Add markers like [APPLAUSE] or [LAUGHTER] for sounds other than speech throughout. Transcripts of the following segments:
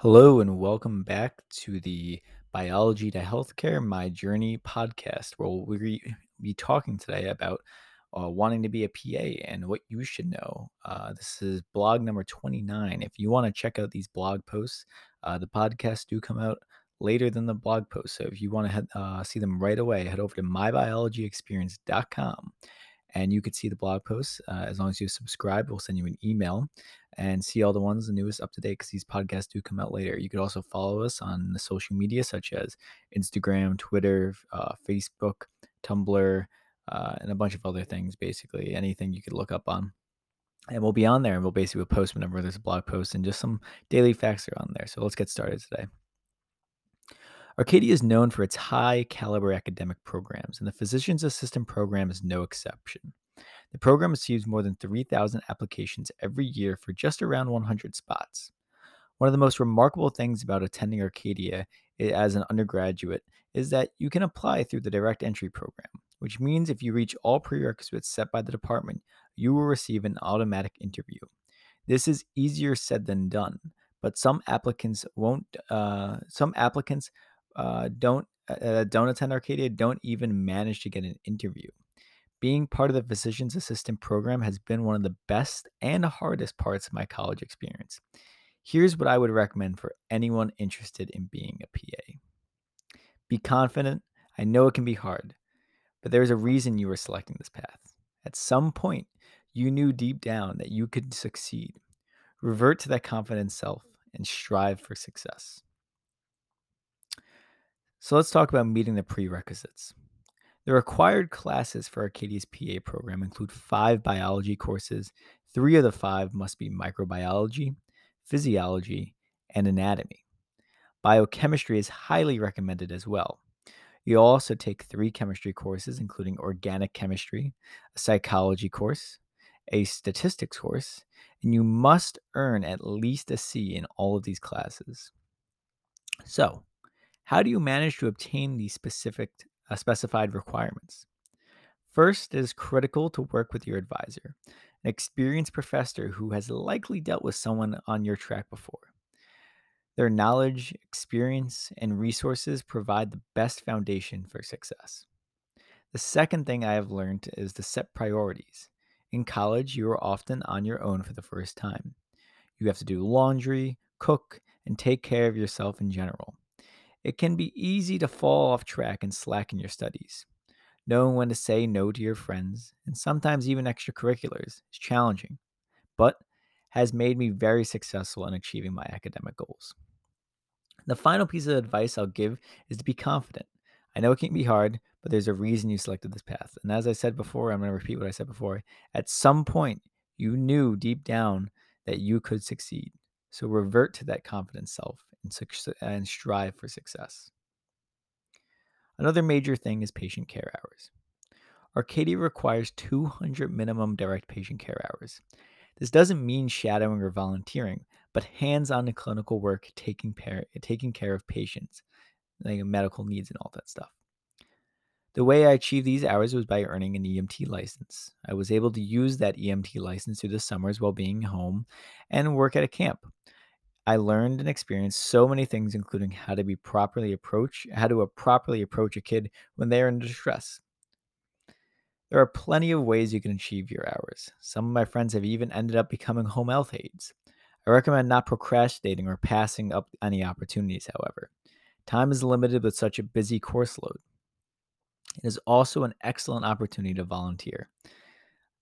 Hello, and welcome back to the Biology to Healthcare My Journey podcast, where we'll be talking today about uh, wanting to be a PA and what you should know. Uh, this is blog number 29. If you want to check out these blog posts, uh, the podcasts do come out later than the blog posts. So if you want to uh, see them right away, head over to mybiologyexperience.com and you could see the blog posts uh, as long as you subscribe. We'll send you an email and see all the ones, the newest up to date, because these podcasts do come out later. You could also follow us on the social media such as Instagram, Twitter, uh, Facebook, Tumblr, uh, and a bunch of other things. Basically, anything you could look up on. And we'll be on there and we'll basically post whenever there's a blog post and just some daily facts are on there. So let's get started today. Arcadia is known for its high caliber academic programs, and the Physician's Assistant program is no exception. The program receives more than 3,000 applications every year for just around 100 spots. One of the most remarkable things about attending Arcadia as an undergraduate is that you can apply through the direct entry program, which means if you reach all prerequisites set by the department, you will receive an automatic interview. This is easier said than done, but some applicants won't. Uh, some applicants uh, don't uh, don't attend Arcadia don't even manage to get an interview. Being part of the physician's assistant program has been one of the best and hardest parts of my college experience. Here's what I would recommend for anyone interested in being a PA be confident. I know it can be hard, but there's a reason you were selecting this path. At some point, you knew deep down that you could succeed. Revert to that confident self and strive for success. So let's talk about meeting the prerequisites. The required classes for Arcadia's PA program include five biology courses. Three of the five must be microbiology, physiology, and anatomy. Biochemistry is highly recommended as well. You also take three chemistry courses, including organic chemistry, a psychology course, a statistics course, and you must earn at least a C in all of these classes. So, how do you manage to obtain these specific uh, specified requirements? First, it is critical to work with your advisor, an experienced professor who has likely dealt with someone on your track before. Their knowledge, experience, and resources provide the best foundation for success. The second thing I have learned is to set priorities. In college, you are often on your own for the first time. You have to do laundry, cook, and take care of yourself in general it can be easy to fall off track and slack in your studies. Knowing when to say no to your friends, and sometimes even extracurriculars, is challenging, but has made me very successful in achieving my academic goals. The final piece of advice I'll give is to be confident. I know it can be hard, but there's a reason you selected this path. And as I said before, I'm going to repeat what I said before. At some point, you knew deep down that you could succeed. So revert to that confident self and, and strive for success. Another major thing is patient care hours. Arcadia requires 200 minimum direct patient care hours. This doesn't mean shadowing or volunteering, but hands on clinical work taking, care, taking care of patients, like medical needs and all that stuff. The way I achieved these hours was by earning an EMT license. I was able to use that EMT license through the summers while being home and work at a camp. I learned and experienced so many things, including how to be properly approach, how to uh, properly approach a kid when they are in distress. There are plenty of ways you can achieve your hours. Some of my friends have even ended up becoming home health aides. I recommend not procrastinating or passing up any opportunities, however. Time is limited with such a busy course load. It is also an excellent opportunity to volunteer.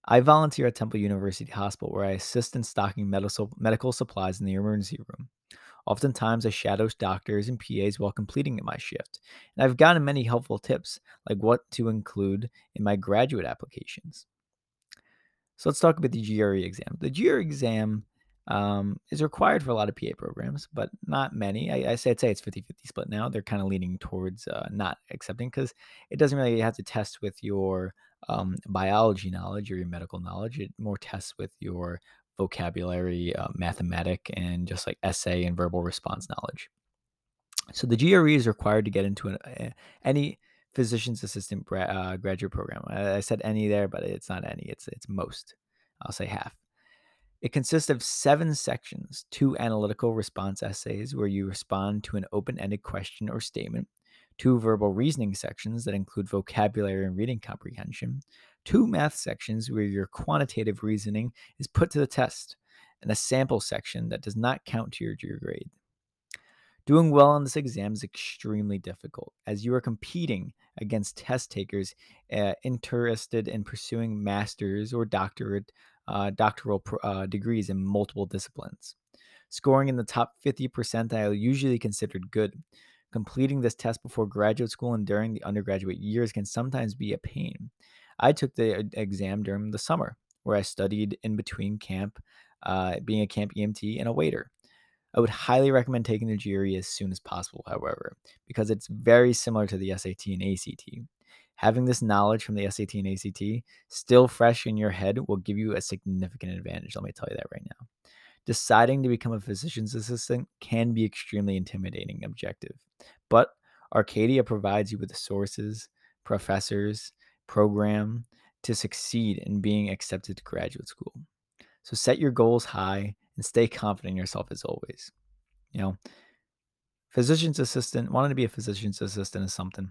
I volunteer at Temple University Hospital where I assist in stocking medical supplies in the emergency room. Oftentimes, I shadow doctors and PAs while completing my shift, and I've gotten many helpful tips, like what to include in my graduate applications. So let's talk about the GRE exam. The GRE exam um, is required for a lot of PA programs, but not many. I, I say I'd say it's 50 50 split now. They're kind of leaning towards uh, not accepting because it doesn't really have to test with your um, biology knowledge or your medical knowledge. It more tests with your vocabulary, uh, mathematic, and just like essay and verbal response knowledge. So the GRE is required to get into an, uh, any physician's assistant bra- uh, graduate program. I, I said any there, but it's not any. It's it's most. I'll say half. It consists of seven sections two analytical response essays where you respond to an open ended question or statement, two verbal reasoning sections that include vocabulary and reading comprehension, two math sections where your quantitative reasoning is put to the test, and a sample section that does not count to your, grade. Doing well on this exam is extremely difficult as you are competing against test takers uh, interested in pursuing master's or doctorate uh, doctoral uh, degrees in multiple disciplines. Scoring in the top 50 percentile usually considered good. Completing this test before graduate school and during the undergraduate years can sometimes be a pain. I took the exam during the summer, where I studied in between camp, uh, being a camp EMT and a waiter. I would highly recommend taking the GRE as soon as possible, however, because it's very similar to the SAT and ACT. Having this knowledge from the SAT and ACT still fresh in your head will give you a significant advantage. Let me tell you that right now. Deciding to become a physician's assistant can be extremely intimidating objective, but Arcadia provides you with the sources, professors, program to succeed in being accepted to graduate school. So set your goals high and stay confident in yourself as always. You know, physician's assistant, wanting to be a physician's assistant is something.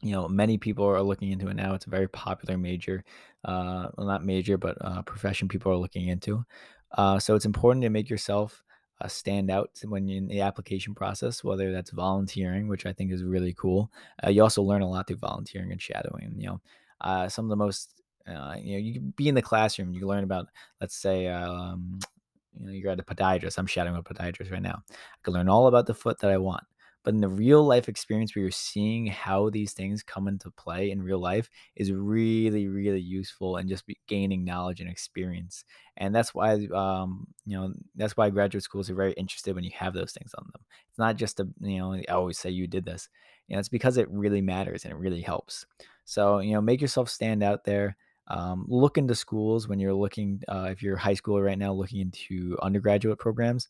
You know, many people are looking into it now. It's a very popular major, uh, well, not major, but uh, profession people are looking into. Uh, so it's important to make yourself uh, stand out when you're in the application process, whether that's volunteering, which I think is really cool. Uh, you also learn a lot through volunteering and shadowing. You know, uh, some of the most uh, you know, you be in the classroom. You learn about, let's say, um, [TSK] you know, you're at a podiatrist. I'm shadowing a podiatrist right now. I can learn all about the foot that I want. But in the real life experience where you're seeing how these things come into play in real life is really, really useful and just gaining knowledge and experience. And that's why, um, you know, that's why graduate schools are very interested when you have those things on them. It's not just a, you know, I always say you did this. You know, it's because it really matters and it really helps. So, you know, make yourself stand out there. Um, look into schools when you're looking, uh, if you're high schooler right now, looking into undergraduate programs.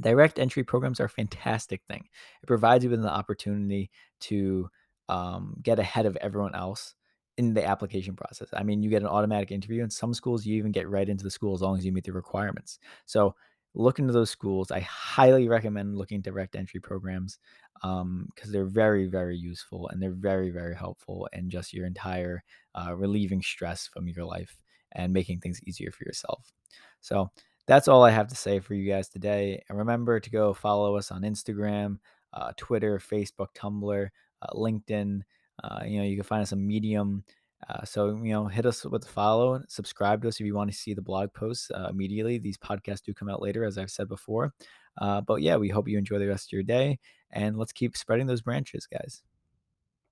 Direct entry programs are a fantastic thing. It provides you with an opportunity to um, get ahead of everyone else in the application process. I mean, you get an automatic interview, and some schools you even get right into the school as long as you meet the requirements. So look into those schools. I highly recommend looking direct entry programs because um, they're very, very useful and they're very, very helpful in just your entire uh, relieving stress from your life and making things easier for yourself. So that's all I have to say for you guys today. And remember to go follow us on Instagram, uh, Twitter, Facebook, Tumblr, uh, LinkedIn. Uh, you know, you can find us on Medium. Uh, so, you know, hit us with a follow, and subscribe to us if you want to see the blog posts uh, immediately. These podcasts do come out later, as I've said before. Uh, but yeah, we hope you enjoy the rest of your day and let's keep spreading those branches, guys.